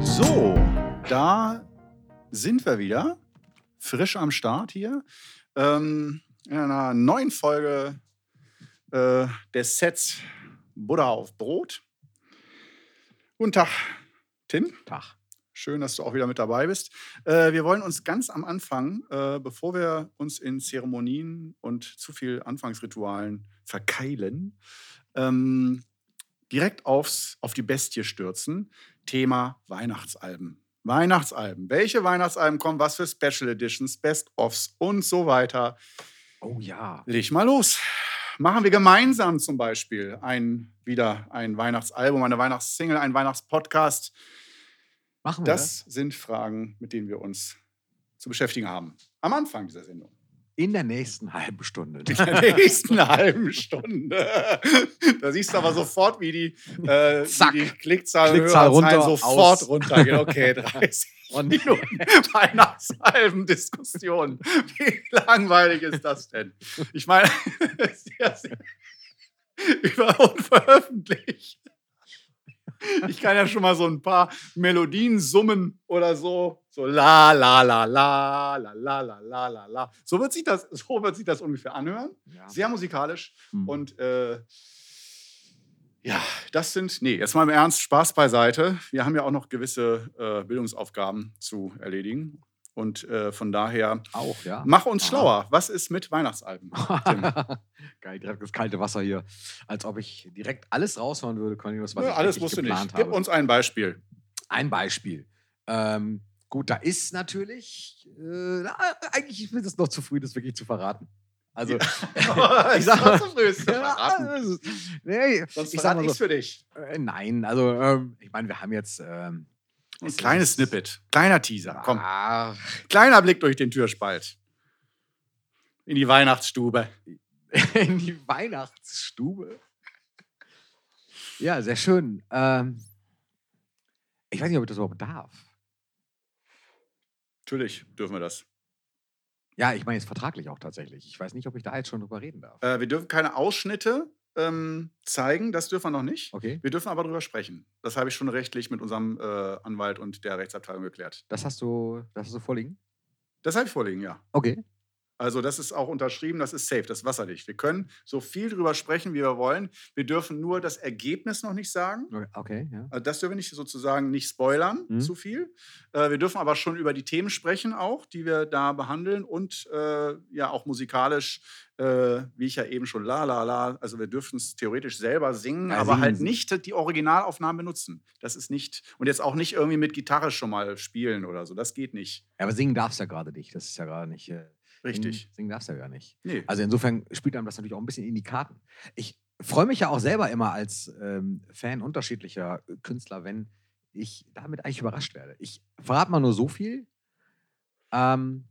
So, da sind wir wieder. Frisch am Start hier. Ähm, in einer neuen Folge äh, des Sets Buddha auf Brot. Guten Tag, Tim. Tag. Schön, dass du auch wieder mit dabei bist. Äh, wir wollen uns ganz am Anfang, äh, bevor wir uns in Zeremonien und zu viel Anfangsritualen verkeilen, ähm, direkt aufs, auf die Bestie stürzen. Thema Weihnachtsalben. Weihnachtsalben. Welche Weihnachtsalben kommen? Was für Special Editions, Best-ofs und so weiter. Oh ja. Leg mal los. Machen wir gemeinsam zum Beispiel ein, wieder ein Weihnachtsalbum, eine Weihnachtssingle, ein Weihnachtspodcast. Machen wir Das sind Fragen, mit denen wir uns zu beschäftigen haben. Am Anfang dieser Sendung. In der nächsten halben Stunde. In der nächsten halben Stunde. Da siehst du aber sofort, wie die, äh, Zack. die Klickzahl, Klickzahl runter, sofort aus. runtergehen. Okay, 30 Und- Minuten Weihnachtsalben-Diskussion. Wie langweilig ist das denn? Ich meine, sehr, sehr über unveröffentlicht. Ich kann ja schon mal so ein paar Melodien summen oder so. So la la la la la la la la la la. So wird sich das, so wird sich das ungefähr anhören. Ja. Sehr musikalisch. Hm. Und äh, ja, das sind, nee, jetzt mal im Ernst, Spaß beiseite. Wir haben ja auch noch gewisse äh, Bildungsaufgaben zu erledigen. Und äh, von daher, Auch, ja. mach uns Ah. schlauer. Was ist mit Weihnachtsalben? Geil, direkt das kalte Wasser hier. Als ob ich direkt alles raushauen würde, Cornelius, was Ja, ich alles musst du nicht. geplant Gib habe. uns ein Beispiel. Ein Beispiel. Ähm, gut, da ist natürlich, äh, eigentlich ist es noch zu früh, das wirklich zu verraten. Also, ich sag mal- zu früh, ist Ja, nee, Sonst ich sag mal so, für dich. äh, nein, also ähm, ich meine, wir haben jetzt ähm, Ein es kleines ist- Snippet, kleiner Teaser. Komm, Ah, kleiner Blick durch den Türspalt. In die Weihnachtsstube. in die Weihnachtsstube. Ja, sehr schön. Ähm, ich weiß nicht, ob ich das überhaupt darf. Natürlich dürfen wir das. Ja, ich meine jetzt vertraglich auch tatsächlich. Ich weiß nicht, ob ich da jetzt schon drüber reden darf. Äh, wir dürfen keine Ausschnitte ähm, zeigen, das dürfen wir noch nicht. Okay. Wir dürfen aber drüber sprechen. Das habe ich schon rechtlich mit unserem äh, Anwalt und der Rechtsabteilung geklärt. Das hast du, das hast du vorliegen? Das habe ich vorliegen, ja. Okay. Also das ist auch unterschrieben, das ist safe, das ist wasserdicht. Wir können so viel drüber sprechen, wie wir wollen. Wir dürfen nur das Ergebnis noch nicht sagen. Okay, ja. Also das dürfen wir nicht sozusagen nicht spoilern, Mhm. zu viel. Äh, wir dürfen aber schon über die Themen sprechen auch, die wir da behandeln und äh, ja auch musikalisch, äh, wie ich ja eben schon la la la, also wir dürfen es theoretisch selber singen, Ja, aber singen halt nicht die Originalaufnahmen benutzen. Das ist nicht, und jetzt auch nicht irgendwie mit Gitarre schon mal spielen oder so, das geht nicht. Ja, aber singen darfst du ja gerade nicht. Das ist ja gerade nicht. Richtig. Singen, darfst du ja gar nicht. Nee. Also insofern spielt einem das natürlich auch ein bisschen in die Karten. Ich freue mich ja auch selber immer als ähm, Fan unterschiedlicher Künstler, wenn ich damit eigentlich überrascht werde. Ich verrate mal nur so viel. Ähm,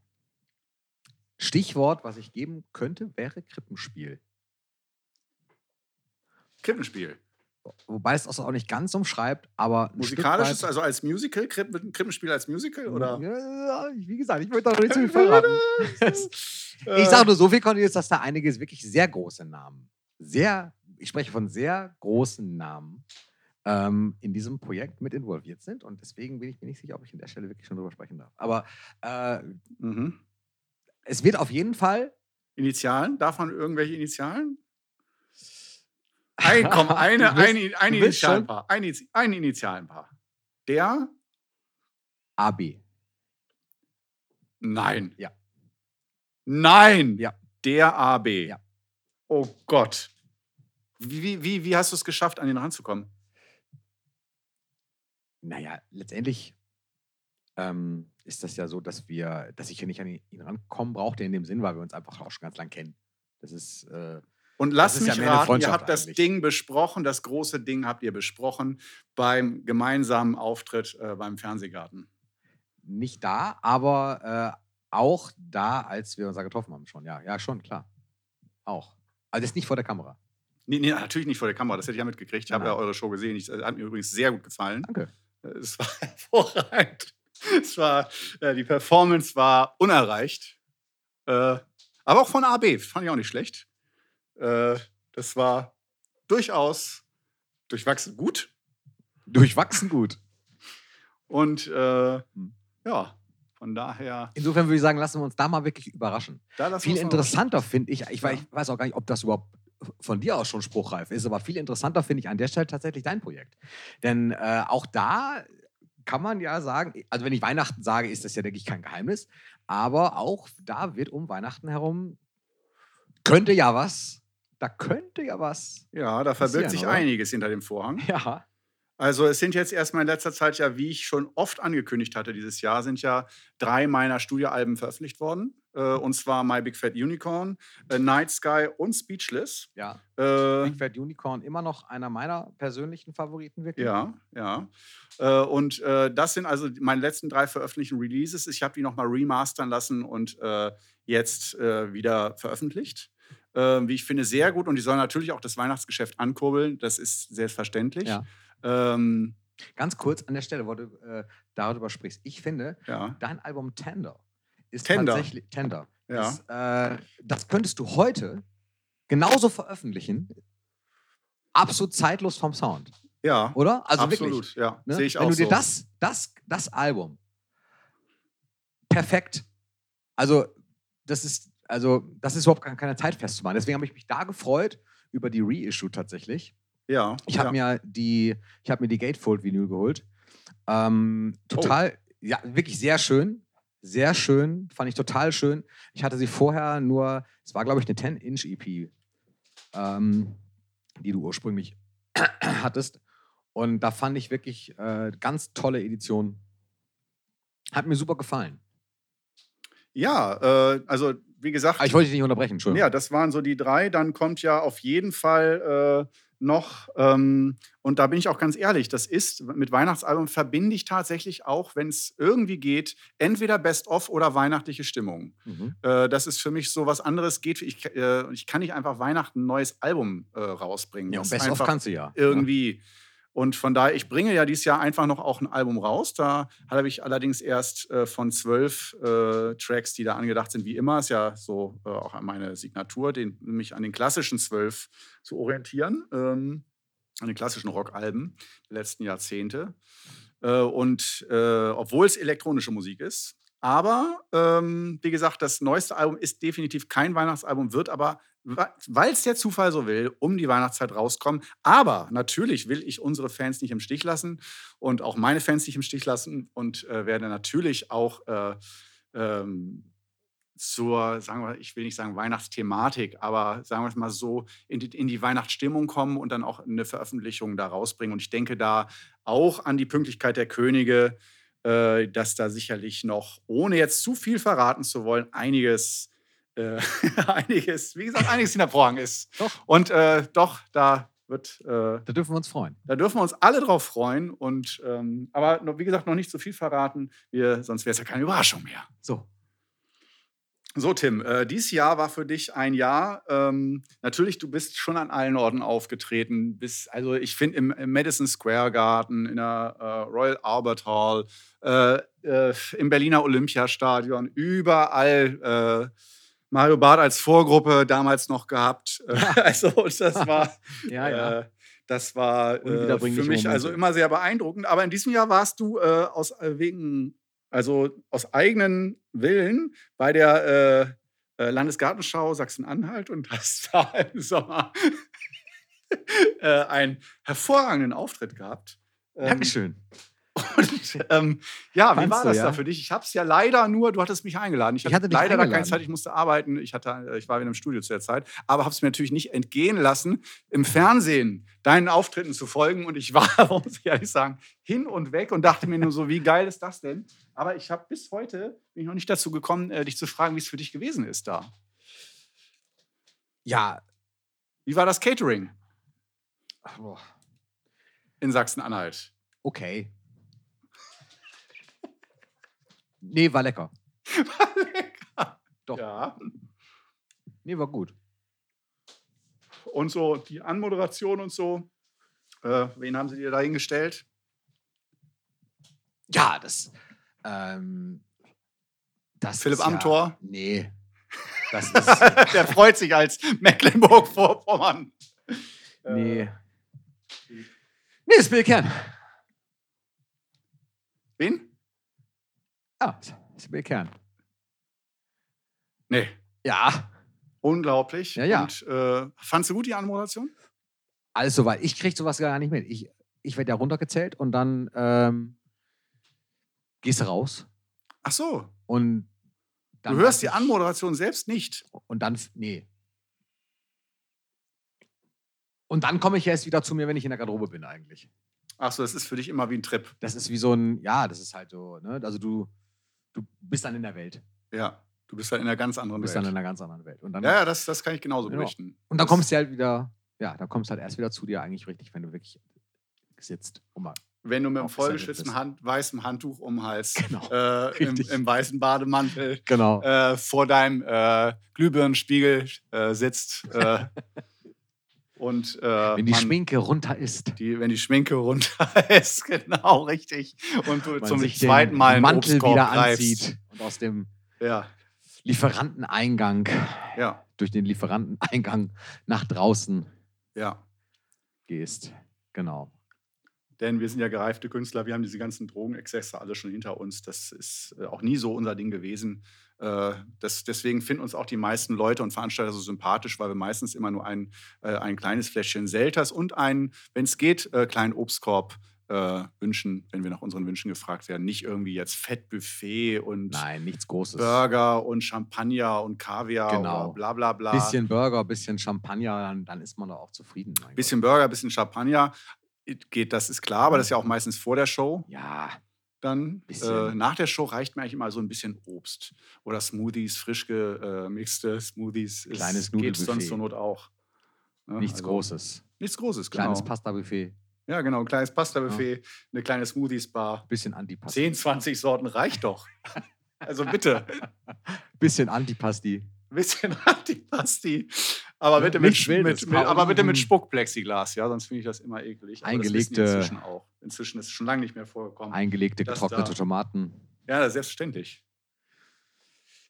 Stichwort, was ich geben könnte, wäre Krippenspiel. Krippenspiel. Wobei es das auch nicht ganz umschreibt, aber Stück weit- also als Musical, Krippen, Krippenspiel als Musical oder? Ja, wie gesagt, ich möchte auch nicht zu viel verraten. Äh, Ich sage nur so viel, Cornelius, dass da einige wirklich sehr große Namen, sehr, ich spreche von sehr großen Namen, ähm, in diesem Projekt mit involviert sind. Und deswegen bin ich mir nicht sicher, ob ich an der Stelle wirklich schon drüber sprechen darf. Aber äh, Mhm. es wird auf jeden Fall. Initialen? Darf man irgendwelche Initialen? Ein, komm, eine, willst- ein, ein? Initialenpaar. Ein, ein Initialenpaar. Der? AB. Nein. Ja. Nein. Ja. Der AB. Ja. Oh Gott. Wie, wie, wie hast du es geschafft, an ihn ranzukommen? Naja, letztendlich ähm, ist das ja so, dass wir, dass ich hier nicht an ihn rankommen brauchte, in dem Sinn, weil wir uns einfach auch schon ganz lang kennen. Das ist. Äh, Und lass Das ja mich eine raten, ihr habt das eigentlich. Ding besprochen, das große Ding habt ihr besprochen beim gemeinsamen Auftritt äh, beim Fernsehgarten. nicht da, aber äh, auch da, als wir uns da getroffen haben, schon. Ja, ja, schon, klar. Auch. Also jetzt nicht vor der Kamera. Nee, nee, natürlich nicht vor der Kamera, das hätte ich ja mitgekriegt. Ich habe ja eure Show gesehen. Ich, äh, hat mir übrigens sehr gut gefallen. Danke. Es war hervorragend. Es war, äh, die Performance war unerreicht. Äh, aber auch von AB, fand ich auch nicht schlecht. Äh, das war durchaus durchwachsen gut. Durchwachsen gut. Und äh, Hm. ja, von daher. Insofern würde ich sagen, lassen wir uns da mal wirklich überraschen. Da Viel interessanter finde ich, ich, Ja. weiß, ich weiß auch gar nicht, ob das überhaupt von dir aus schon spruchreif ist, aber viel interessanter finde ich an der Stelle tatsächlich dein Projekt. Denn äh, auch da kann man ja sagen, also wenn ich Weihnachten sage, ist das ja, denke ich, kein Geheimnis, aber auch da wird um Weihnachten herum, könnte ja was, da könnte ja was, Ja, da verbirgt sich oder? einiges hinter dem Vorhang. ja, Also es sind jetzt erstmal in letzter Zeit ja, wie ich schon oft angekündigt hatte dieses Jahr, sind ja drei meiner Studioalben veröffentlicht worden. Äh, und zwar My Big Fat Unicorn, äh, Night Sky und Speechless. ja. Äh, Big Fat Unicorn immer noch einer meiner persönlichen Favoriten wirklich. ja, ja. Äh, und äh, das sind also meine letzten drei veröffentlichten Releases. Ich habe die nochmal remastern lassen und äh, jetzt wieder veröffentlicht. Äh, wie ich finde, sehr gut. Und die sollen natürlich auch das Weihnachtsgeschäft ankurbeln. Das ist selbstverständlich. Ja. Ähm, Ganz kurz an der Stelle, wo du äh, darüber sprichst. Ich finde, ja. dein Album Tender ist Tender. tatsächlich Tender. Ja. Ist, äh, das könntest du heute genauso veröffentlichen. Absolut zeitlos vom Sound, Ja, oder? Also absolut. wirklich. Ja, Ne? sehe ich Wenn auch du dir so. das, das, das Album perfekt, also das ist, also das ist überhaupt keine, Zeit festzumachen. Deswegen habe ich mich da gefreut über die Reissue tatsächlich. ja, Ich habe ja. mir die, ich habe mir die Gatefold Vinyl geholt. Ähm, Oh. total, ja, wirklich sehr schön. Sehr schön, fand ich total schön. Ich hatte sie vorher nur, es war glaube ich eine 10-Inch EP, ähm, die du ursprünglich hattest. Und da fand ich wirklich äh, ganz tolle Edition. Hat mir super gefallen. Ja, äh, also wie gesagt, Aber ich wollte dich nicht unterbrechen, Entschuldigung. ja, das waren so die drei. Dann kommt ja auf jeden Fall äh, noch, ähm, und da bin ich auch ganz ehrlich, das ist mit Weihnachtsalbum verbinde ich tatsächlich auch, wenn es irgendwie geht, entweder Best-of oder weihnachtliche Stimmung. Mhm. Äh, das ist für mich so was anderes. Geht, ich, äh, ich kann nicht einfach Weihnachten ein neues Album äh, rausbringen. Ja, Das und ist Best of einfach- kannst du ja. ne? irgendwie. Und von daher, ich bringe ja dieses Jahr einfach noch auch ein Album raus. Da habe ich allerdings erst äh, von zwölf äh, Tracks, die da angedacht sind, wie immer, ist ja so äh, auch meine Signatur, den, mich an den klassischen zwölf zu orientieren, ähm, an den klassischen Rockalben der letzten Jahrzehnte. Äh, und äh, obwohl es elektronische Musik ist, aber ähm, wie gesagt, das neueste Album ist definitiv kein Weihnachtsalbum, wird aber, weil es der Zufall so will, um die Weihnachtszeit rauskommen. Aber natürlich will ich unsere Fans nicht im Stich lassen und auch meine Fans nicht im Stich lassen und äh, werde natürlich auch äh, ähm, zur, sagen wir, ich will nicht sagen Weihnachtsthematik, aber sagen wir es mal so, in die, in die Weihnachtsstimmung kommen und dann auch eine Veröffentlichung da rausbringen. Und ich denke da auch an die Pünktlichkeit der Könige, äh, dass da sicherlich noch, ohne jetzt zu viel verraten zu wollen, einiges, äh, einiges, wie gesagt, einiges in der Vorhang ist. Doch. Und äh, doch, da wird, äh, Da dürfen wir uns freuen. da dürfen wir uns alle drauf freuen. Und ähm, aber noch, wie gesagt, noch nicht zu viel verraten, wir, sonst wäre es ja keine Überraschung mehr. So. So, Tim, äh, dieses Jahr war für dich ein Jahr. Ähm, natürlich, du bist schon an allen Orten aufgetreten. Bist, also ich finde im, im Madison Square Garden, in der äh, Royal Albert Hall, äh, äh, im Berliner Olympiastadion, überall äh, Mario Barth als Vorgruppe damals noch gehabt. Äh, also das war, Ja, ja. äh, das war äh, für mich also Momente. immer sehr beeindruckend. Aber in diesem Jahr warst du äh, aus äh, wegen, also aus eigenen Willen bei der äh, Landesgartenschau Sachsen-Anhalt und hast da im Sommer einen hervorragenden Auftritt gehabt. Ähm, Dankeschön. Und, ähm, ja, wie Fandst war du, das ja? da für dich? Ich habe es ja leider nur, du hattest mich eingeladen. Ich Ich hatte, leider da keine. Zeit, ich musste arbeiten. Ich, hatte, äh, ich war wieder im Studio zu der Zeit, aber habe es mir natürlich nicht entgehen lassen, im Fernsehen deinen Auftritten zu folgen. Und ich war, muss ich ehrlich sagen, hin und weg und dachte mir nur so, wie geil ist das denn? Aber ich habe bis heute bin ich noch nicht dazu gekommen, äh, dich zu fragen, wie es für dich gewesen ist da. Ja. Wie war das Catering in Sachsen-Anhalt? Okay. Nee, war lecker. Doch. Ja. Nee, war gut. und so die Anmoderation und so. Äh, wen haben sie dir da hingestellt? Ja, das. Ähm, das Philipp ist ja, Amthor? Nee. Das ist. Der freut sich als Mecklenburg-Vorpommern. nee. Äh, Nee, ist Bill Kern. wen? Ja, ist Bill Kern. Nee. Ja, Unglaublich. Ja, ja. Und äh, fandst du gut die Anmoderation? alles soweit. Ich krieg sowas gar nicht mit. Ich, ich werde ja runtergezählt und dann ähm, gehst du raus Ach so. und dann du hörst die Anmoderation selbst nicht. Und dann, nee. Und dann komme ich erst wieder zu mir, wenn ich in der Garderobe bin, eigentlich. Ach so, das ist für dich immer wie ein Trip. Das ist wie so ein, ja, das ist halt so, ne? Also du, du bist dann in der Welt. Ja. Du bist halt in einer ganz Du anderen bist Welt. dann in einer ganz anderen Welt. Und dann, ja, ja, das, das kann ich genauso Genau. berichten. und dann Das- kommst du halt wieder, ja, dann kommst du halt erst wieder zu dir eigentlich richtig, wenn du wirklich sitzt. Um mal. wenn du mit einem vollgeschwitzten. Hand, weißem Handtuch um den Hals, Genau. äh, im, im weißen Bademantel Genau. äh, vor deinem äh, Glühbirnenspiegel äh, sitzt äh, und äh, wenn die man- Schminke runter ist. die, wenn die Schminke runter ist, genau richtig, und du zum sich zweiten den Mal einen Mantel Obstkorb wieder greifst. anzieht und aus dem Ja, Lieferanteneingang, ja, durch den Lieferanteneingang nach draußen ja. gehst. Genau. Denn wir sind ja gereifte Künstler, wir haben diese ganzen Drogenexzesse alle schon hinter uns. Das ist äh, auch nie so unser Ding gewesen. Äh, Das, deswegen finden uns auch die meisten Leute und Veranstalter so sympathisch, weil wir meistens immer nur ein, äh, ein kleines Fläschchen Selters und einen, wenn es geht, äh, kleinen Obstkorb äh, wünschen, wenn wir nach unseren Wünschen gefragt werden. Nicht irgendwie jetzt Fettbuffet und Nein, nichts Großes. Burger und Champagner und Kaviar Genau. oder bla bla bla. Bisschen Burger, bisschen Champagner, dann, dann ist man doch auch zufrieden. bisschen Burger, bisschen Champagner. Geht, das ist klar, aber das ist ja auch meistens vor der Show. Gott. Ja, dann. Äh, nach der Show reicht mir eigentlich immer so ein bisschen Obst oder Smoothies, frisch gemixte Smoothies. Es Kleines geht Nudelbuffet. sonst zur Not auch. Ne? nichts Also, Großes. Nichts Großes, genau. Kleines Pasta-Buffet, ja, genau. Ein kleines Pasta-Buffet, eine kleine Smoothies-Bar. bisschen Antipasti. 10, 20 Sorten reicht doch. also bitte. Bisschen Antipasti. Bisschen Antipasti. Aber Ja, bitte mit, Wildes, mit, mit, aber bitte mit. Spuckplexiglas, ja, sonst finde ich das immer eklig. Aber Eingelegte- Inzwischen auch. Inzwischen ist es schon lange nicht mehr vorgekommen. Eingelegte, getrocknete da. Tomaten. Ja, selbstverständlich.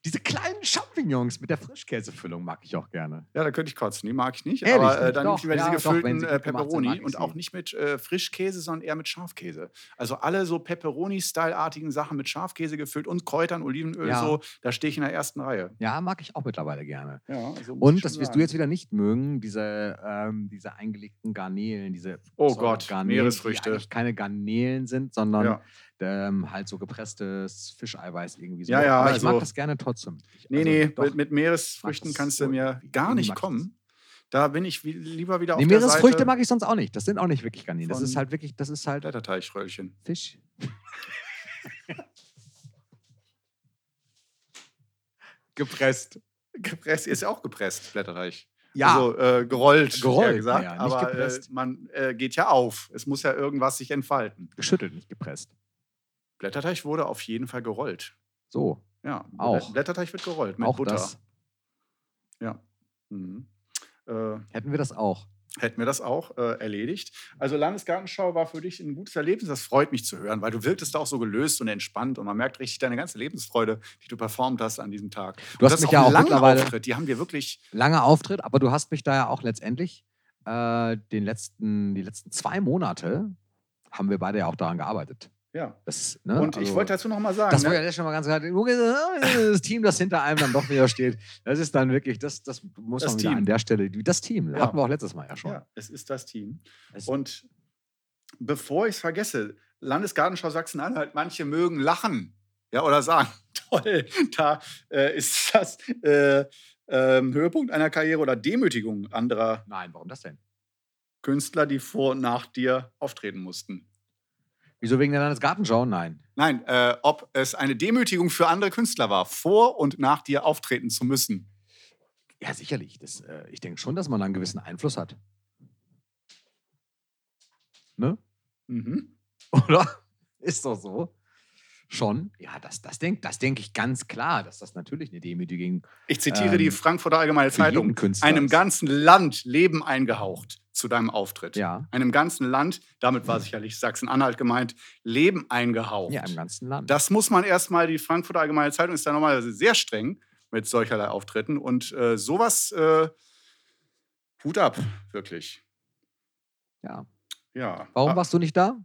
Diese kleinen Champignons mit der Frischkäsefüllung mag ich auch gerne. Ja, da könnte ich kotzen. Die mag ich nicht. Ehrlich aber äh, dann Doch, nehme ich lieber ja, diese wenn gefüllten äh, ich und auch nicht mit äh, Frischkäse, sondern eher mit Schafkäse. Also alle so Pepperoni-Style-artigen Sachen mit Schafkäse gefüllt und Kräutern, Olivenöl, Ja. so, da stehe ich in der ersten Reihe. Ja, mag ich auch mittlerweile gerne. Ja, also ich Und, das wirst sagen. du jetzt wieder nicht mögen, diese, ähm, diese eingelegten Garnelen, diese Oh Gott, Garnelen, Meeresfrüchte. die keine Garnelen sind, sondern Ja. Ähm, halt so gepresstes Fischeiweiß irgendwie so. Ja, ja, Aber ich also- mag das gerne trotzdem. Ich, Nee, also nee, doch. mit, mit Meeresfrüchten kannst du mir gar nicht kommen. Da bin ich wie, lieber wieder auf Nee, der Meeresfrüchte Seite mag ich sonst auch nicht. Das sind auch nicht wirklich Garnelen. Das ist halt wirklich, das ist halt Blätterteichröllchen. Fisch. Gepresst. Gepresst, ist ja auch gepresst, Blätterteig. Ja, Also äh, gerollt, Gerollt, gesagt. ja, nicht aber äh, gepresst. man äh, geht ja auf. Es muss ja irgendwas sich entfalten. geschüttelt, nicht gepresst. Blätterteig wurde auf jeden Fall gerollt. So, Ja, Auch. Blätterteig wird gerollt mit auch Butter. das. Ja. Mhm. Äh, Hätten wir das auch. hätten wir das auch äh, erledigt. Also Landesgartenschau war für dich ein gutes Erlebnis. Das freut mich zu hören, weil du wirktest da auch so gelöst und entspannt und man merkt richtig deine ganze Lebensfreude, die du performt hast an diesem Tag. Du hast das mich ja auch mittlerweile Auftritt. Die haben wir wirklich. langer Auftritt, aber du hast mich da ja auch letztendlich äh, den letzten, die letzten zwei Monate haben wir beide ja auch daran gearbeitet. Ja. Das, ne, Und ich also- wollte dazu noch mal sagen. Das ne? war ja schon mal ganz klar. Das Team, das hinter einem dann doch wieder steht, das ist dann wirklich, das, das muss Das man wieder Team. an der Stelle, das Team, Ja. hatten wir auch letztes Mal ja schon. Ja, es ist das Team. Es- Und bevor ich es vergesse, Landesgartenschau Sachsen-Anhalt, manche mögen lachen. Ja, oder sagen, toll, da äh, ist das äh, ähm, Höhepunkt einer Karriere oder Demütigung anderer Nein, warum das denn? Künstler, die vor und nach dir auftreten mussten. Wieso wegen der Landesgartenschau? Nein. Nein, äh, ob es eine Demütigung für andere Künstler war, vor und nach dir auftreten zu müssen. Ja, sicherlich. Das, äh, ich denke schon, dass man da einen gewissen Einfluss hat. Ne? Mhm. Oder? Ist doch so. schon. Ja, das, das denke das denk ich ganz klar, dass das natürlich eine Demütigung Ich zitiere die Ähm, Frankfurter Allgemeine Zeitung. Einem ist. ganzen Land Leben eingehaucht zu deinem Auftritt. Ja. Einem ganzen Land, damit war sicherlich Sachsen-Anhalt gemeint, Leben eingehaucht. Ja, im ganzen Land. Das muss man erstmal, die Frankfurter Allgemeine Zeitung ist da normalerweise sehr streng mit solcherlei Auftritten. Und äh, sowas, äh, Hut ab, wirklich. ja. Ja. Warum warst du nicht da?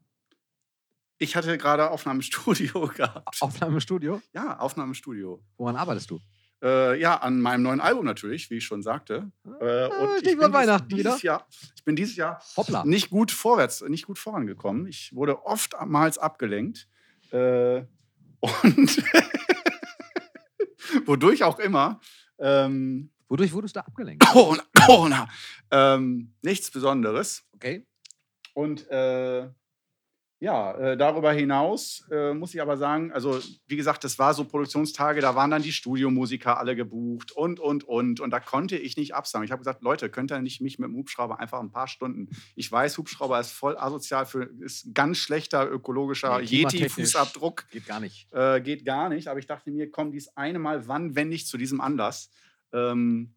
Ich hatte gerade Aufnahmestudio gehabt. Aufnahme im Studio? Ja, Aufnahmestudio. Woran arbeitest du? Äh, ja, an meinem neuen Album natürlich, wie ich schon sagte. Äh, und ich Stichwort bin Weihnachten dieses wieder. Jahr, ich bin dieses Jahr Hoppla. nicht gut vorwärts, nicht gut vorangekommen. Ich wurde oftmals abgelenkt. Äh, und wodurch auch immer. Ähm, Wodurch wurdest du abgelenkt? Corona, Corona. Ähm, nichts Besonderes. Okay. Und äh, ja, äh, darüber hinaus äh, muss ich aber sagen, also wie gesagt, das war so Produktionstage, da waren dann die Studiomusiker alle gebucht und, und, und. Und da konnte ich nicht absagen. Ich habe gesagt, Leute, könnt ihr nicht mich mit dem Hubschrauber einfach ein paar Stunden. Ich weiß, Hubschrauber ist voll asozial, für, ist ein ganz schlechter ökologischer Nee, Yeti-Fußabdruck. Geht gar nicht. Äh, geht gar nicht. Aber ich dachte mir, komm, dies eine Mal, wann, wenn nicht zu diesem Anlass. Ähm,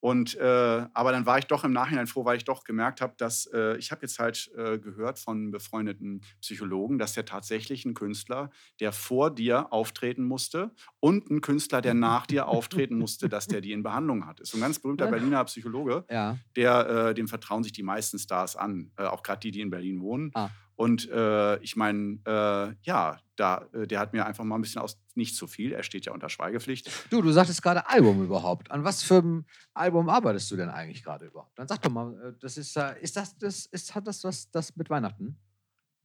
und äh, aber dann war ich doch im Nachhinein froh, weil ich doch gemerkt habe, dass äh, ich habe jetzt halt äh, gehört von befreundeten Psychologen, dass der tatsächlich ein Künstler, der vor dir auftreten musste und ein Künstler, der nach dir auftreten musste, dass der die in Behandlung hat. Ist so ein ganz berühmter. Berliner Psychologe, Ja. der äh, dem vertrauen sich die meisten Stars an, äh, auch gerade die, die in Berlin wohnen. Ah. Und äh, ich meine, äh, ja, da, äh, der hat mir einfach mal ein bisschen aus, nicht zu viel, er steht ja unter Schweigepflicht. Du, du sagtest gerade Album überhaupt. An was für einem Album arbeitest du denn eigentlich gerade überhaupt? Dann sag doch mal, äh, das ist, ist das, das, ist, hat das was das mit Weihnachten?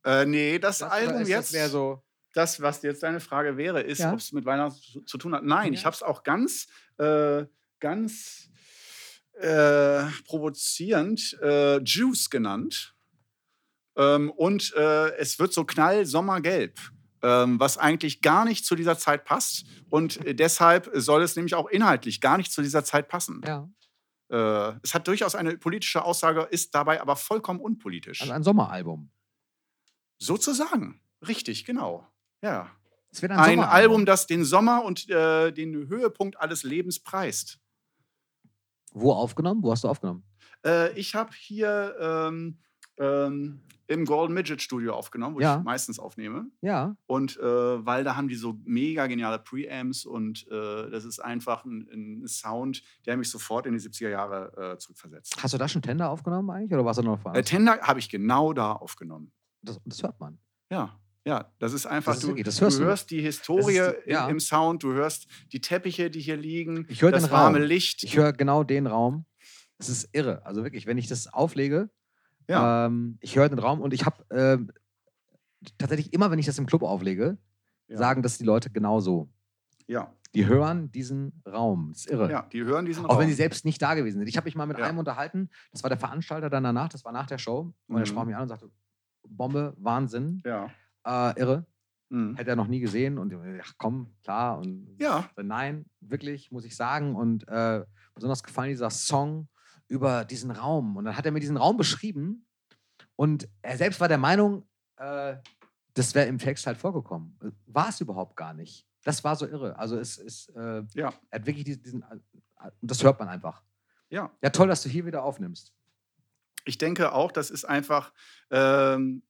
Äh, nee, das, Das, Album ist jetzt, Das wäre so. das, was jetzt deine Frage wäre, ist, Ja. ob es mit Weihnachten zu, zu tun hat. Nein, Ja. ich habe es auch ganz, äh, ganz äh, provozierend Juice genannt. Ähm, und äh, es wird so knall sommergelb, ähm, was eigentlich gar nicht zu dieser Zeit passt. Und äh, deshalb soll es nämlich auch inhaltlich gar nicht zu dieser Zeit passen. Ja. Äh, es hat durchaus eine politische Aussage, ist dabei aber vollkommen unpolitisch. Also ein Sommeralbum. Sozusagen. Richtig, genau. Ja. Es wird ein, Ein. Album, das den Sommer und äh, den Höhepunkt alles Lebens preist. Wo aufgenommen? Wo hast du aufgenommen? Äh, ich habe hier ähm, ähm, im Golden Midget Studio aufgenommen, wo Ja. ich meistens aufnehme. Ja. Und äh, weil da haben die so mega geniale Preamps und äh, das ist einfach ein, ein Sound, der mich sofort in die 70er Jahre äh, zurückversetzt. Hast du da schon Tender aufgenommen eigentlich? Oder warst du noch Äh, woanders? Tender habe ich genau da aufgenommen. Das, das hört man. Ja, ja, das ist einfach, Das ist du, wirklich- das hörst du du. hörst die Historie ist ja. im, im Sound, du hörst die Teppiche, die hier liegen, Ich höre das warme Raum. Licht. Ich höre genau den Raum. Es ist irre. Also wirklich, wenn ich das auflege, ja, ähm, ich höre den Raum und ich habe ähm, tatsächlich immer, wenn ich das im Club auflege, ja, sagen das die Leute genauso. ja, Die hören diesen Raum. Das ist irre. ja, die hören diesen Auch Raum. wenn sie selbst nicht da gewesen sind. Ich habe mich mal mit Ja. einem unterhalten, das war der Veranstalter dann danach, das war nach der Show. Und er Mhm. sprach mich an und sagte, Bombe, Wahnsinn, ja. äh, irre, Mhm. hätte er noch nie gesehen. Und ich, ach komm, klar. Und ja, nein, wirklich, muss ich sagen. Und äh, besonders gefallen dieser Song über diesen Raum. Und dann hat er mir diesen Raum beschrieben. Und er selbst war der Meinung, äh, das wäre im Text halt vorgekommen. War es überhaupt gar nicht. Das war so irre. Also es ist, äh, ja, er hat wirklich diesen, diesen äh, und das hört man einfach. ja. Ja, toll, dass du hier wieder aufnimmst. Ich denke auch, das ist einfach, ähm,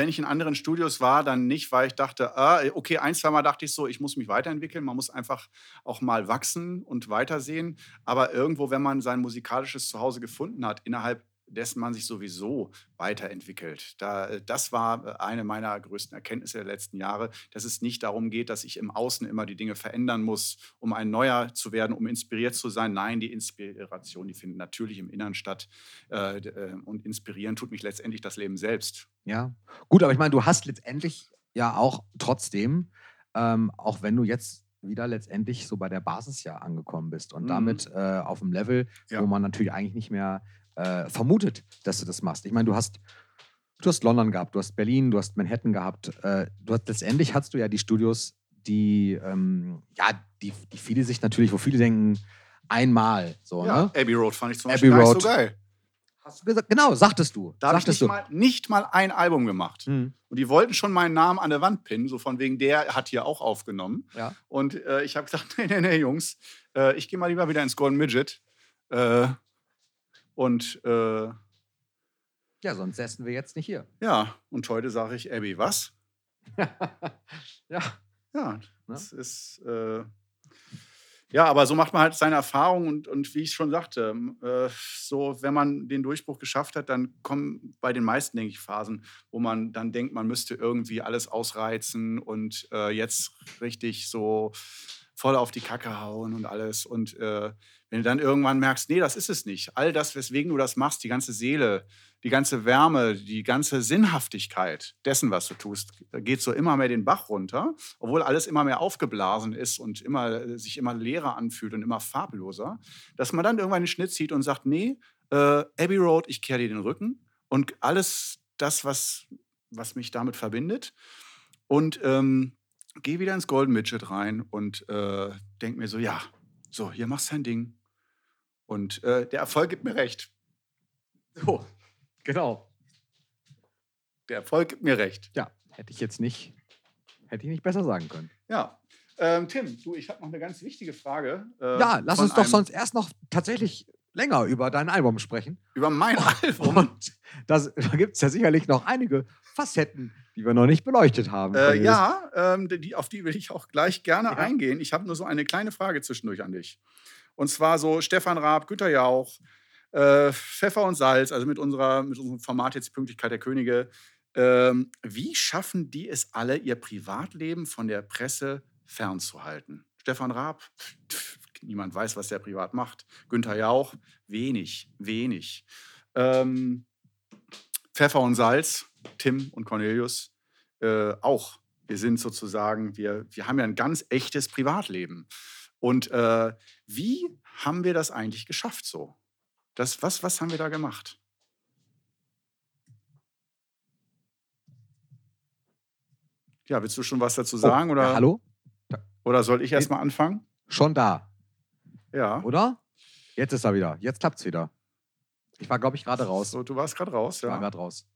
wenn ich in anderen Studios war, dann nicht, weil ich dachte, ah, okay, ein, zwei Mal dachte ich so, ich muss mich weiterentwickeln, man muss einfach auch mal wachsen und weitersehen. Aber irgendwo, wenn man sein musikalisches Zuhause gefunden hat, innerhalb dessen man sich sowieso weiterentwickelt. Da, äh, das war äh, eine meiner größten Erkenntnisse der letzten Jahre, dass es nicht darum geht, dass ich im Außen immer die Dinge verändern muss, um ein Neuer zu werden, um inspiriert zu sein. Nein, die Inspiration, die findet natürlich im Innern statt. Äh, und inspirieren tut mich letztendlich das Leben selbst. Ja. Gut, aber ich meine, du hast letztendlich ja auch trotzdem, ähm, auch wenn du jetzt wieder letztendlich so bei der Basis ja angekommen bist und Mhm. damit äh, auf einem Level, Ja. wo man natürlich eigentlich nicht mehr äh, vermutet, dass du das machst. Ich meine, du hast, du hast London gehabt, du hast Berlin, du hast Manhattan gehabt. Äh, du hast, letztendlich hast du ja die Studios, die, ähm, ja, die, die viele sich natürlich, wo viele denken, einmal so, Ja, ne? Abbey Road fand ich zum Abbey Beispiel gar Road. so geil. Hast du gesagt? Genau, sagtest du. Da habe ich nicht mal, nicht mal ein Album gemacht. Hm. Und die wollten schon meinen Namen an der Wand pinnen, so von wegen, der hat hier auch aufgenommen. Ja. Und äh, ich habe gesagt, nee, nee, nee, Jungs, äh, ich gehe mal lieber wieder ins Golden Midget. Äh, und äh, ja, sonst säßen wir jetzt nicht hier. ja, und heute sage ich, Abby, was? ja. Ja, das ist. Äh, ja, aber so macht man halt seine Erfahrungen und, und wie ich schon sagte, äh, so, wenn man den Durchbruch geschafft hat, dann kommen bei den meisten, denke ich, Phasen, wo man dann denkt, man müsste irgendwie alles ausreizen und äh, jetzt richtig so voll auf die Kacke hauen und alles. Und äh, wenn du dann irgendwann merkst, nee, das ist es nicht. All das, weswegen du das machst, die ganze Seele, die ganze Wärme, die ganze Sinnhaftigkeit dessen, was du tust, geht so immer mehr den Bach runter, obwohl alles immer mehr aufgeblasen ist und immer, sich immer leerer anfühlt und immer farbloser, dass man dann irgendwann den Schnitt zieht und sagt, nee, äh, Abbey Road, ich kehre dir den Rücken und alles das, was, was mich damit verbindet und ähm, gehe wieder ins Golden Midget rein und äh, denke mir so, ja, so, hier machst du dein Ding. Und äh, der Erfolg gibt mir recht. So, genau. Der Erfolg gibt mir recht. Ja, hätte ich jetzt nicht, hätte ich nicht besser sagen können. Ja. Ähm, Tim, du, ich habe noch eine ganz wichtige Frage. äh, Ja, lass uns doch sonst erst noch tatsächlich länger über dein Album sprechen. Über mein Album. Und das, da gibt es ja sicherlich noch einige Facetten, die wir noch nicht beleuchtet haben. Äh, ja, ähm, die, auf die will ich auch gleich gerne Ja. eingehen. Ich habe nur so eine kleine Frage zwischendurch an dich. Und zwar so Stefan Raab, Günter Jauch, äh, Pfeffer und Salz, also mit, unserer, mit unserem Format jetzt Pünktlichkeit der Könige. Ähm, wie schaffen die es alle, ihr Privatleben von der Presse fernzuhalten? Stefan Raab, pf, niemand weiß, was der privat macht. Günter Jauch, wenig, wenig. Ähm, Pfeffer und Salz, Tim und Cornelius, äh, auch. Wir sind sozusagen, wir, wir haben ja ein ganz echtes Privatleben. Und äh, wie haben wir das eigentlich geschafft so? Das, was, was haben wir da gemacht? Ja, willst du schon was dazu sagen? Oh, oder, ja, hallo? oder soll ich erst mal anfangen? Schon da, Ja. oder? Jetzt ist er wieder. Jetzt klappt's wieder. Ich war, glaube ich, gerade raus. So, du warst gerade raus, Ich war ja. gerade raus.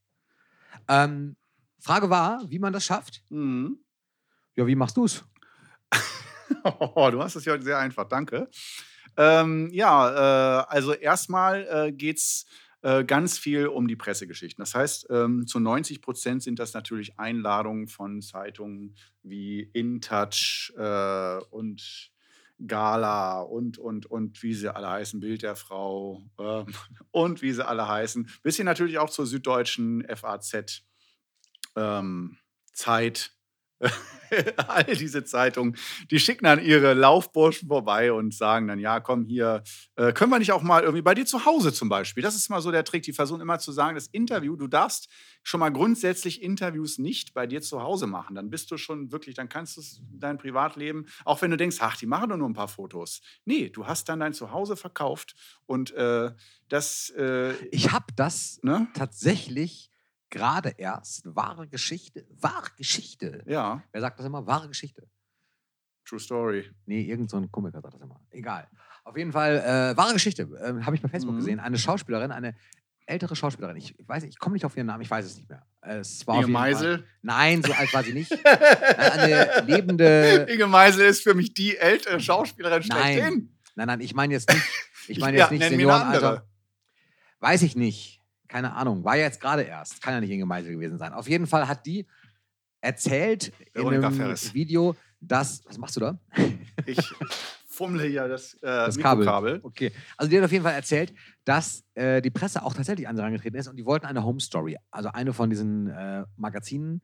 Ähm, Frage war, wie man das schafft. Mhm. Ja, wie machst du's? Oh, du hast es ja heute sehr einfach, danke. Ähm, ja, äh, also erstmal äh, geht es äh, ganz viel um die Pressegeschichten. Das heißt, ähm, zu 90 Prozent sind das natürlich Einladungen von Zeitungen wie InTouch äh, und Gala und, und, und wie sie alle heißen, Bild der Frau ähm, und wie sie alle heißen. Bisschen natürlich auch zur süddeutschen FAZ ähm. All diese Zeitungen, die schicken dann ihre Laufburschen vorbei und sagen dann, ja, komm hier, äh, können wir nicht auch mal irgendwie bei dir zu Hause zum Beispiel? Das ist mal so der Trick. Die versuchen immer zu sagen, das Interview, du darfst schon mal grundsätzlich Interviews nicht bei dir zu Hause machen. Dann bist du schon wirklich, dann kannst du es- dein Privatleben, auch wenn du denkst, ach, die machen doch nur ein paar Fotos. Nee, du hast dann dein Zuhause verkauft und äh, das, äh, Ich habe das ne? tatsächlich gerade erst, wahre Geschichte, wahre Geschichte. Ja, Wer sagt das immer? Wahre Geschichte. True Story. Nee, irgend so ein Komiker sagt das immer. Egal. Auf jeden Fall, äh, wahre Geschichte. Äh, habe ich bei Facebook Mhm. gesehen. Eine Schauspielerin, eine ältere Schauspielerin. Ich weiß, ich komme nicht auf ihren Namen, ich weiß es nicht mehr. Äh, Es war Inge jeden Fall- Meisel. Nein, so alt war sie nicht. Eine lebende. Inge Meisel ist für mich die ältere Schauspielerin Nein. schlechthin. Nein, nein, ich meine jetzt nicht. Ich meine ja, jetzt nicht mir eine Seniorenalter. Weiß ich nicht. Keine Ahnung. War ja jetzt gerade erst. Kann ja nicht Inge Meisel gewesen sein. Auf jeden Fall hat die erzählt in Veronika einem Ferres. Video, dass. Was machst du da? Ich fummle hier das, äh, Das Kabel. Okay. Also die hat auf jeden Fall erzählt, dass äh, die Presse auch tatsächlich an sie herangetreten ist und die wollten eine Home Story, also eine von diesen äh, Magazinen.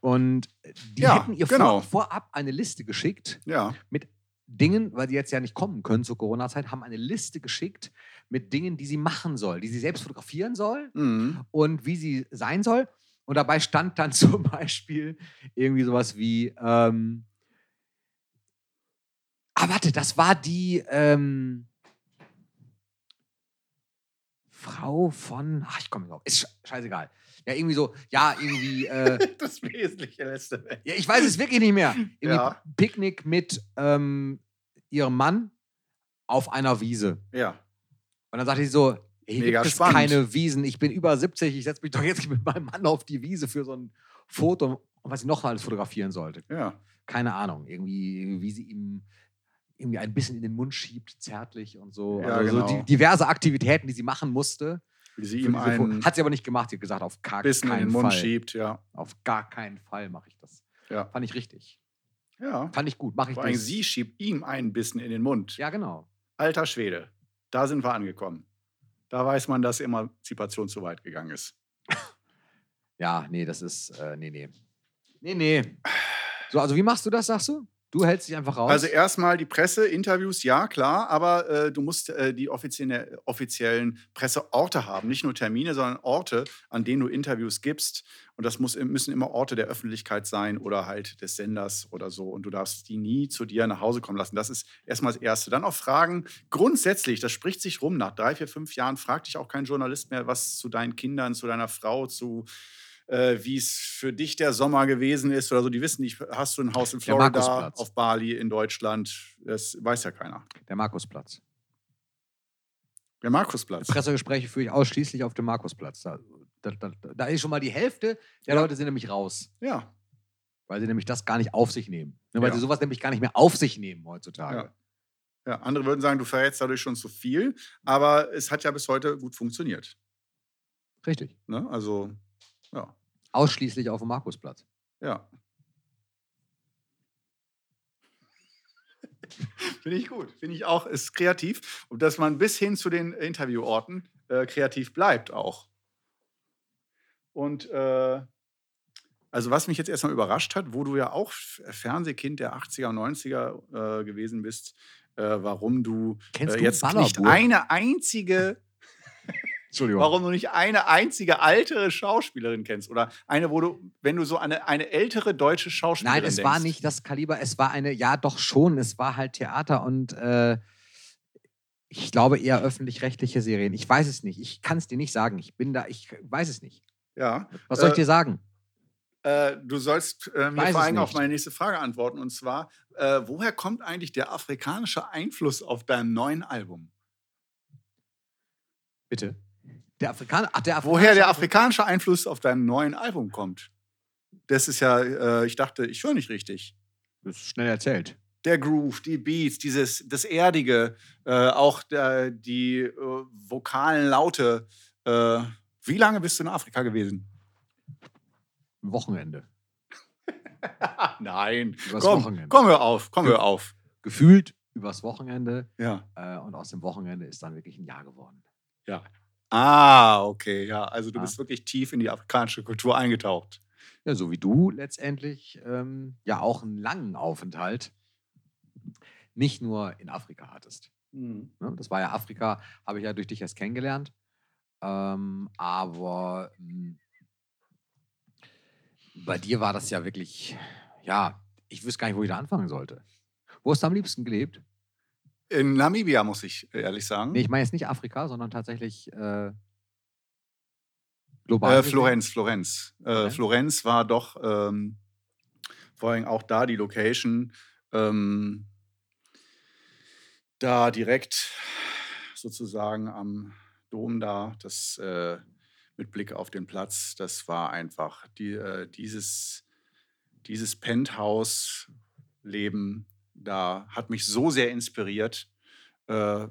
Und die Ja, hätten ihr genau. vor, vorab eine Liste geschickt Ja, mit Dingen, weil die jetzt ja nicht kommen können zur Corona-Zeit, haben eine Liste geschickt mit Dingen, die sie machen soll, die sie selbst fotografieren soll mhm. und wie sie sein soll. Und dabei stand dann zum Beispiel irgendwie sowas wie, ähm, ah, warte, das war die ähm, Frau von, ach, ich komme nicht drauf, ist sche- scheißegal. Ja, irgendwie so, ja, irgendwie, äh, das Wesentliche weg. ja, ich weiß es wirklich nicht mehr. Irgendwie Ja. Picknick mit ähm, ihrem Mann auf einer Wiese. Ja, Und dann sagte sie so, Hier Mega gibt es spannend. keine Wiesen. Ich bin über 70, ich setze mich doch jetzt nicht mit meinem Mann auf die Wiese für so ein Foto, was ich noch alles fotografieren sollte. Ja. Keine Ahnung. Irgendwie, wie sie ihm irgendwie ein bisschen in den Mund schiebt, zärtlich und so. Ja, also so genau. di diverse Aktivitäten, die sie machen musste. Wie sie ihm einen Hat sie aber nicht gemacht. Sie hat gesagt, auf gar Bissen in keinen den Mund Fall. schiebt, ja. Auf gar keinen Fall mache ich das. Ja. Fand ich richtig. Ja. Fand ich gut. Mache ich Vor allem das. sie schiebt ihm einen Bissen in den Mund. Ja, genau. Alter Schwede. Da sind wir angekommen. Da weiß man, dass Emanzipation zu weit gegangen ist. Ja, nee, das ist, äh, nee, nee. Nee, nee. So, also wie machst du das, sagst du? Du hältst dich einfach raus? Also erstmal die Presse, Interviews, ja, klar, aber äh, du musst äh, die offizielle, offiziellen Presseorte haben. Nicht nur Termine, sondern Orte, an denen du Interviews gibst. Und das muss, müssen immer Orte der Öffentlichkeit sein oder halt des Senders oder so. Und du darfst die nie zu dir nach Hause kommen lassen. Das ist erstmal das Erste. Dann auch Fragen. Grundsätzlich, das spricht sich rum. Nach drei, vier, fünf Jahren fragt dich auch kein Journalist mehr, was zu deinen Kindern, zu deiner Frau, zu äh, wie es für dich der Sommer gewesen ist oder so. Die wissen nicht, hast du ein Haus in Florida, auf Bali, in Deutschland? Das weiß ja keiner. Der Markusplatz. Der Markusplatz. Pressegespräche führe ich ausschließlich auf dem Markusplatz. Da, da, da, da ist schon mal die Hälfte der Ja. Leute sind nämlich raus, Ja, weil sie nämlich das gar nicht auf sich nehmen. Ne, weil Ja. sie sowas nämlich gar nicht mehr auf sich nehmen heutzutage. ja. ja. Andere würden sagen, du verrätst dadurch schon zu viel, aber es hat ja bis heute gut funktioniert. Richtig. Ne? Also, ja. Ausschließlich auf dem Markusplatz. Ja. Finde ich gut. Finde ich auch, ist kreativ. Und dass man bis hin zu den Intervieworten äh, kreativ bleibt auch. Und äh, also was mich jetzt erstmal überrascht hat, wo du ja auch Fernsehkind der 80er und 90er äh, gewesen bist, äh, warum du, Kennst äh, du jetzt nicht Ballerburg? eine einzige. Warum du nicht eine einzige ältere Schauspielerin kennst oder eine, wo du, wenn du so eine, eine ältere deutsche Schauspielerin Nein, es denkst. war nicht das Kaliber, es war eine, ja doch schon, es war halt Theater und äh, ich glaube eher öffentlich-rechtliche Serien. Ich weiß es nicht, ich kann es dir nicht sagen. Ich bin da, ich weiß es nicht. Ja, Was soll ich Äh, dir sagen? äh, du sollst äh, mir vor allem auf meine nächste Frage antworten und zwar, äh, woher kommt eigentlich der afrikanische Einfluss auf deinem neuen Album? Bitte. Der Afrikaner, ach, der Woher der Afrikaner- afrikanische Einfluss auf deinem neuen Album kommt? Das ist ja, äh, ich dachte, ich höre nicht richtig. Das ist schnell erzählt. der Groove, die Beats, dieses, das Erdige, äh, auch der, die äh, vokalen Laute. Äh, wie lange bist du in Afrika gewesen? Wochenende. Nein. Übers Komm, Wochenende. komm, hör auf, komm, hör auf. Gefühlt übers Wochenende Ja. äh, und aus dem Wochenende ist dann wirklich ein Jahr geworden. ja. Ah, okay, ja. Also du Ah. bist wirklich tief in die afrikanische Kultur eingetaucht. Ja, so wie du letztendlich ähm, ja auch einen langen Aufenthalt nicht nur in Afrika hattest. Ne? Das war ja Afrika, habe ich ja durch dich erst kennengelernt. Ähm, aber mh, bei dir war das ja wirklich, ja, ich wüsste gar nicht, wo ich da anfangen sollte. Wo hast du am liebsten gelebt? In Namibia, muss ich ehrlich sagen. Nee, ich meine jetzt nicht Afrika, sondern tatsächlich äh, global. Äh. Florenz, Florenz. Äh, Florenz? Florenz war doch ähm, vor allem auch da die Location. Ähm, da direkt sozusagen am Dom da, das äh, mit Blick auf den Platz, das war einfach die, äh, dieses, dieses Penthouse-Leben, da hat mich so sehr inspiriert. Äh,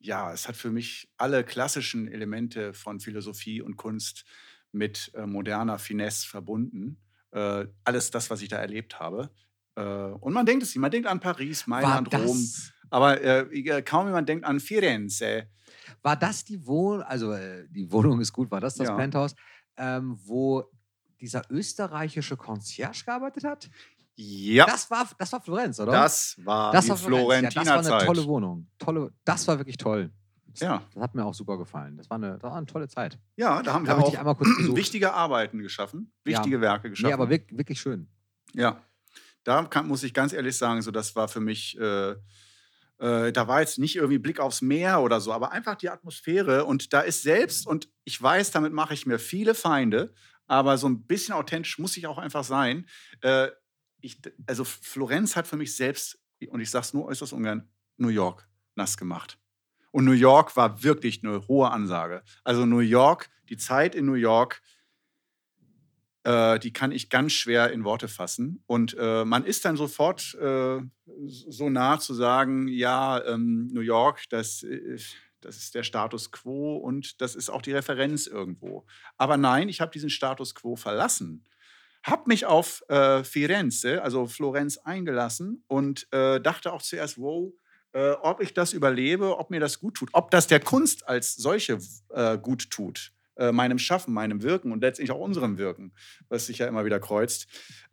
ja, es hat für mich alle klassischen Elemente von Philosophie und Kunst mit äh, moderner Finesse verbunden. Äh, alles das, was ich da erlebt habe. Äh, und man denkt es nicht. Man denkt an Paris, Mailand, Rom. Aber äh, kaum jemand denkt an Firenze. war das die Wohnung, also äh, die Wohnung ist gut, war das das Ja. Penthouse, ähm, wo dieser österreichische Concierge gearbeitet hat? Ja, Das war, das war Florenz, oder? das war Das die war Florenz. Ja, das war eine Florentiner-Zeit. tolle Wohnung. Tolle, das war wirklich toll. Das, Ja. das hat mir auch super gefallen. Das war eine, das war eine tolle Zeit. ja, da haben Da wir dich auch einmal kurz besucht. wichtige Arbeiten geschaffen, wichtige Werke geschaffen. Nee, aber wirklich, wirklich schön. Ja, da kann, muss ich ganz ehrlich sagen, so das war für mich, äh, äh, da war jetzt nicht irgendwie Blick aufs Meer oder so, aber einfach die Atmosphäre und da ist selbst, und ich weiß, damit mache ich mir viele Feinde, aber so ein bisschen authentisch muss ich auch einfach sein. Äh, ich, also Florenz hat für mich selbst, und ich sage es nur äußerst ungern, New York nass gemacht. Und New York war wirklich eine hohe Ansage. Also New York, die Zeit in New York, äh, die kann ich ganz schwer in Worte fassen. Und äh, man ist dann sofort äh, so nah zu sagen, ja, ähm, New York, das, äh, das ist der Status quo und das ist auch die Referenz irgendwo. Aber nein, ich habe diesen Status quo verlassen habe mich auf äh, Firenze, also Florenz, eingelassen und äh, dachte auch zuerst, wow, äh, ob ich das überlebe, ob mir das gut tut, ob das der Kunst als solche äh, gut tut, äh, meinem Schaffen, meinem Wirken und letztlich auch unserem Wirken, was sich ja immer wieder kreuzt.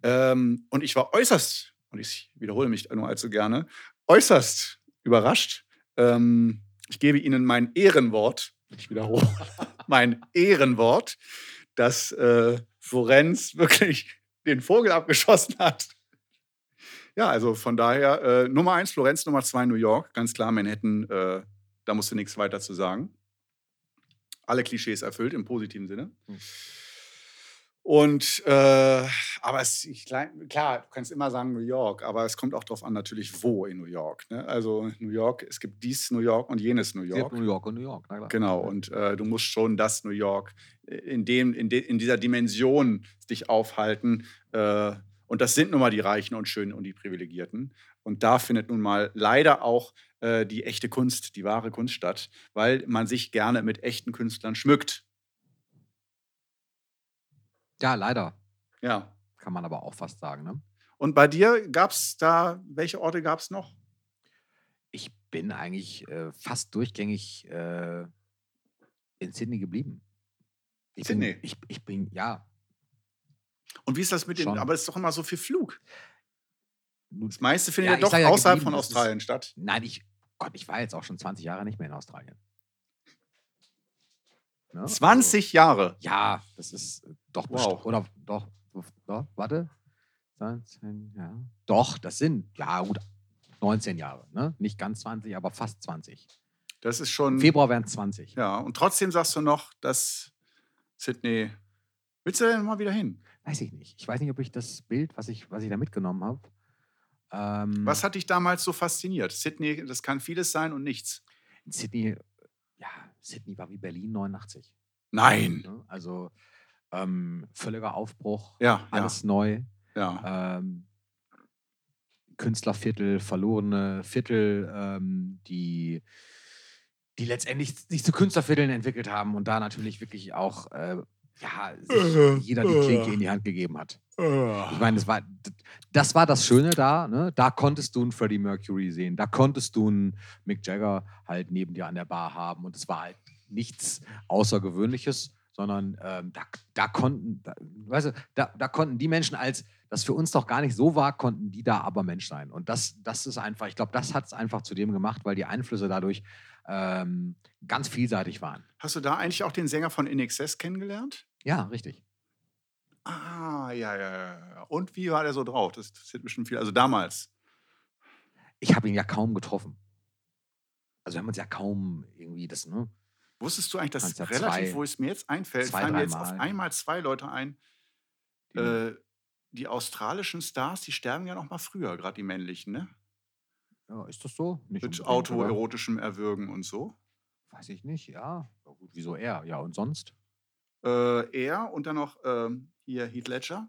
Ähm, und ich war äußerst, und ich wiederhole mich nur allzu gerne, äußerst überrascht. Ähm, ich gebe Ihnen mein Ehrenwort, ich wiederhole mein Ehrenwort, dass äh, Florenz wirklich den Vogel abgeschossen hat. Ja, also von daher äh, Nummer eins Florenz, Nummer zwei New York. Ganz klar, Manhattan, äh, da musst du nichts weiter zu sagen. Alle Klischees erfüllt im positiven Sinne. Hm. Und, äh, aber es, ich, klar, du kannst immer sagen New York, aber es kommt auch darauf an, natürlich, wo in New York. Ne? Also New York, es gibt dies New York und jenes New York. New York und New York, na Genau, und äh, du musst schon das New York äh, in, dem, in, de, in dieser Dimension dich aufhalten. Äh, und das sind nun mal die Reichen und Schönen und die Privilegierten. Und da findet nun mal leider auch äh, die echte Kunst, die wahre Kunst statt, weil man sich gerne mit echten Künstlern schmückt. Ja, leider. Ja. Kann man aber auch fast sagen. Ne? Und bei dir gab es da, welche Orte gab es noch? Ich bin eigentlich äh, fast durchgängig äh, in Sydney geblieben. Ich Sydney? Bin, ich, ich bin, ja. Und wie ist das mit den, aber es ist doch immer so viel Flug. Das meiste findet ja, ja doch ja außerhalb von Australien ist, statt. Nein, ich, Gott, ich war jetzt auch schon 20 Jahre nicht mehr in Australien. Ne? 20 also, Jahre? Ja, das ist äh, doch wow. Oder doch, doch, warte. 19, ja. Doch, das sind, ja gut, 19 Jahre. Ne? Nicht ganz 20, aber fast 20. Das ist schon. Im Februar wären es 20. Ja, und trotzdem sagst du noch, dass Sydney. Willst du denn mal wieder hin? Weiß ich nicht. Ich weiß nicht, ob ich das Bild, was ich, was ich da mitgenommen habe. Ähm, was hat dich damals so fasziniert? Sydney, das kann vieles sein und nichts. In Sydney ja, Sydney war wie Berlin 89. Nein. Ne? Also ähm, völliger Aufbruch, ja, alles ja. neu. Ja. Ähm, Künstlerviertel, verlorene Viertel, ähm, die, die letztendlich sich zu Künstlervierteln entwickelt haben und da natürlich wirklich auch äh, ja, sich jeder die Klinke in die Hand gegeben hat. Ich meine, das war, das war das Schöne da. Ne? Da konntest du einen Freddie Mercury sehen. Da konntest du einen Mick Jagger halt neben dir an der Bar haben. Und es war halt nichts Außergewöhnliches, sondern ähm, da, da, konnten, da, weißt du, da, da konnten die Menschen, als das für uns doch gar nicht so war, konnten die da aber Mensch sein. Und das, das ist einfach, ich glaube, das hat es einfach zu dem gemacht, weil die Einflüsse dadurch ähm, ganz vielseitig waren. Hast du da eigentlich auch den Sänger von In Excess kennengelernt? Ja, richtig. Ah, ja, ja, ja. Und wie war der so drauf? Das interessiert mich schon viel. Also damals. Ich habe ihn ja kaum getroffen. Also wir haben uns ja kaum irgendwie das, ne? Wusstest du eigentlich, dass ja relativ, zwei, wo es mir jetzt einfällt, zwei, fallen mir jetzt auf einmal zwei Leute ein. Die, äh, die australischen Stars, die sterben ja noch mal früher, gerade die männlichen, ne? Ja, ist das so? Nicht Mit autoerotischem Erwürgen und so? Weiß ich nicht, ja. ja gut, wieso er? Ja, und sonst? Äh, er und dann noch ähm, hier Heath Ledger.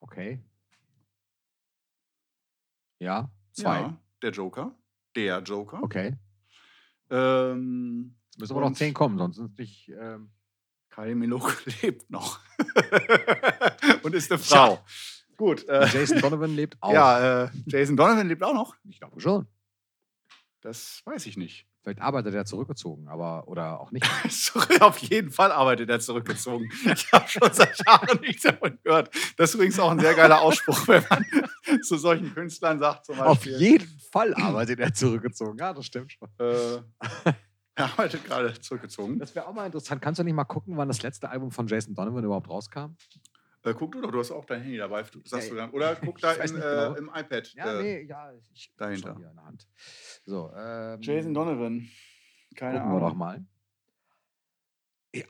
Okay. Ja, zwei. Ja, der Joker. Der Joker. Okay. Ähm, Jetzt müssen aber noch zehn kommen, sonst sind nicht. Ähm Kai Milok lebt noch. und ist eine Frau. Ja. Gut. Äh, Jason Donovan lebt auch. Ja, äh, Jason Donovan lebt auch noch. Ich glaube schon. Das weiß ich nicht. Vielleicht arbeitet er zurückgezogen, aber oder auch nicht. Auf jeden Fall arbeitet er zurückgezogen. Ich habe schon seit Jahren nichts davon gehört. Das ist übrigens auch ein sehr geiler Ausspruch, wenn man zu solchen Künstlern sagt. Zum Beispiel, Auf jeden Fall arbeitet er zurückgezogen. Ja, das stimmt schon. Äh, er arbeitet gerade zurückgezogen. Das wäre auch mal interessant. Kannst du nicht mal gucken, wann das letzte Album von Jason Donovan überhaupt rauskam? Äh, guck du doch, du hast auch dein Handy dabei, sagst ja, du dann. Oder guck da in, genau. äh, im iPad. Ja, äh, nee, ja, ich dahinter. Hier in der Hand. So, ähm, Jason Donovan. Keine gucken Ahnung. wir doch mal.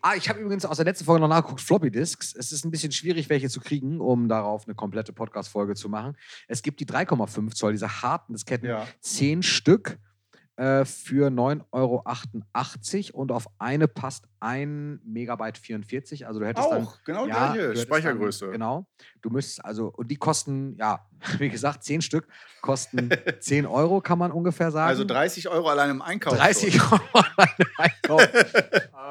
Ah, ich habe übrigens aus der letzten Folge noch nachgeguckt, Floppy Disks. Es ist ein bisschen schwierig, welche zu kriegen, um darauf eine komplette Podcast-Folge zu machen. Es gibt die 3,5 Zoll, diese harten Disketten, ja. zehn Stück. äh, für 9,88 Euro und auf eine passt ein Megabyte 44. Also du hättest dann Auch, genau ja, gleiche Speichergröße. Dann, genau. Du müsstest also, und die kosten, ja, wie gesagt, 10 Stück kosten 10 Euro, kann man ungefähr sagen. Also 30 Euro allein im Einkauf. 30 schon. Euro alleine im Einkauf.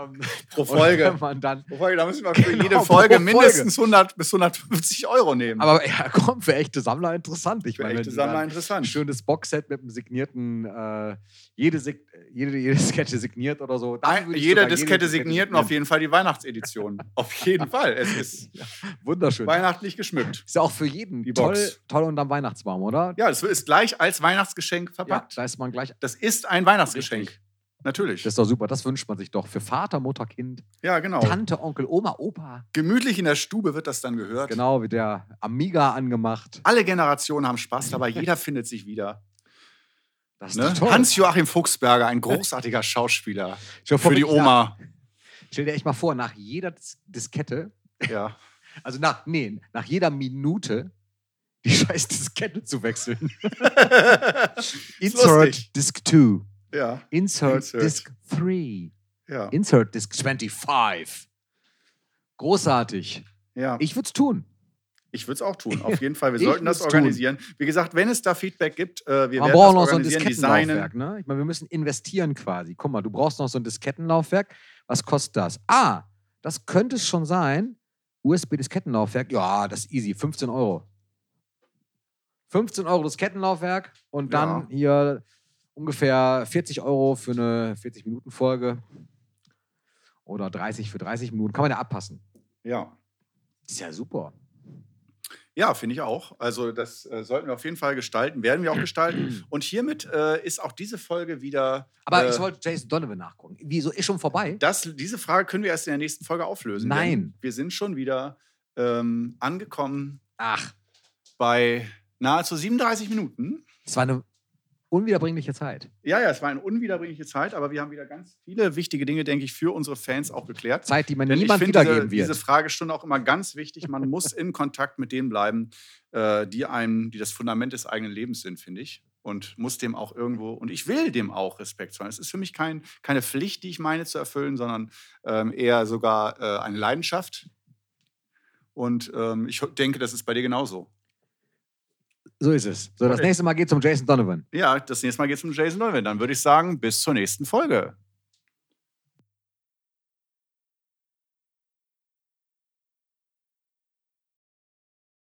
ähm, pro Folge. dann, Pro Folge. Da müssen wir für Genau, jede Folge mindestens 100 bis 150 Euro nehmen. aber ja, komm, für echte Sammler interessant. Ich für meine, echte Sammler dann ein interessant. schönes Boxset mit einem signierten, äh, jede, jede, jede Diskette signiert oder so. dann Ein, jede Diskette signiert und auf jeden Fall die Weihnachtsedition. auf jeden Fall. Es ist Wunderschön. weihnachtlich geschmückt. Ist ja auch für jeden Die toll, Box. toll unterm Weihnachtsbaum, oder? Ja, es ist gleich als Weihnachtsgeschenk Ja, verpackt. da ist man gleich. Das ist ein Weihnachtsgeschenk. Natürlich. Das ist doch super, das wünscht man sich doch. Für Vater, Mutter, Kind, ja, genau. Tante, Onkel, Oma, Opa. Gemütlich in der Stube wird das dann gehört. Genau, wie der Amiga angemacht. Alle Generationen haben Spaß dabei, jeder findet sich wieder. Das ist Ne? Hans-Joachim Fuchsberger, ein großartiger Schauspieler. Vor, Für die Oma. Nach, stell dir echt mal vor, nach jeder Dis Diskette, Ja. also nach, nee, nach jeder Minute die scheiß Diskette zu wechseln. Insert. Disk 2. Ja, Insert, Insert. Disk 3. ja, Insert Disk 25. Großartig. ja. Ich würde es tun. Ich würde es auch tun, auf jeden Fall. Wir sollten das würd's tun. organisieren. Wie gesagt, wenn es da Feedback gibt, äh, wir Man werden braucht das noch so ein organisieren, Diskettenlaufwerk. designen. Ne? Ich meine, wir müssen investieren quasi. Guck mal, du brauchst noch so ein Diskettenlaufwerk. Was kostet das? Ah, das könnte es schon sein. USB-Diskettenlaufwerk. Ja, das ist easy. 15 Euro. 15 Euro Diskettenlaufwerk und dann hier ungefähr 40 Euro für eine 40-Minuten-Folge. Oder 30 für 30 Minuten. Kann man ja abpassen. Ja, Ist ja super. Ja finde ich auch. Also das äh, sollten wir auf jeden Fall gestalten, werden wir auch gestalten. Und hiermit äh, ist auch diese Folge wieder. Aber äh, ich wollte Jason Donovan nachgucken. Wieso ist schon vorbei? das, diese Frage können wir erst in der nächsten Folge auflösen. Nein. Wir sind schon wieder ähm, angekommen Ach, bei nahezu 37 Minuten. es war eine unwiederbringliche Zeit. Ja, ja, es war eine unwiederbringliche Zeit, aber wir haben wieder ganz viele wichtige Dinge, denke ich, für unsere Fans auch geklärt. Zeit, die man Denn niemand ich finde wiedergeben diese, wird. diese Fragestunde auch immer ganz wichtig. Man muss in Kontakt mit denen bleiben, äh, die einem, die das Fundament des eigenen Lebens sind, finde ich. Und muss dem auch irgendwo, und ich will dem auch Respekt zollen. Es ist für mich kein, keine Pflicht, die ich meine zu erfüllen, sondern ähm, eher sogar äh, eine Leidenschaft. Und ähm, ich denke, das ist bei dir genauso. So ist es. So, das Okay. nächste Mal geht es um Jason Donovan. Ja, das nächste Mal geht es um Jason Donovan. Dann würde ich sagen, bis zur nächsten Folge.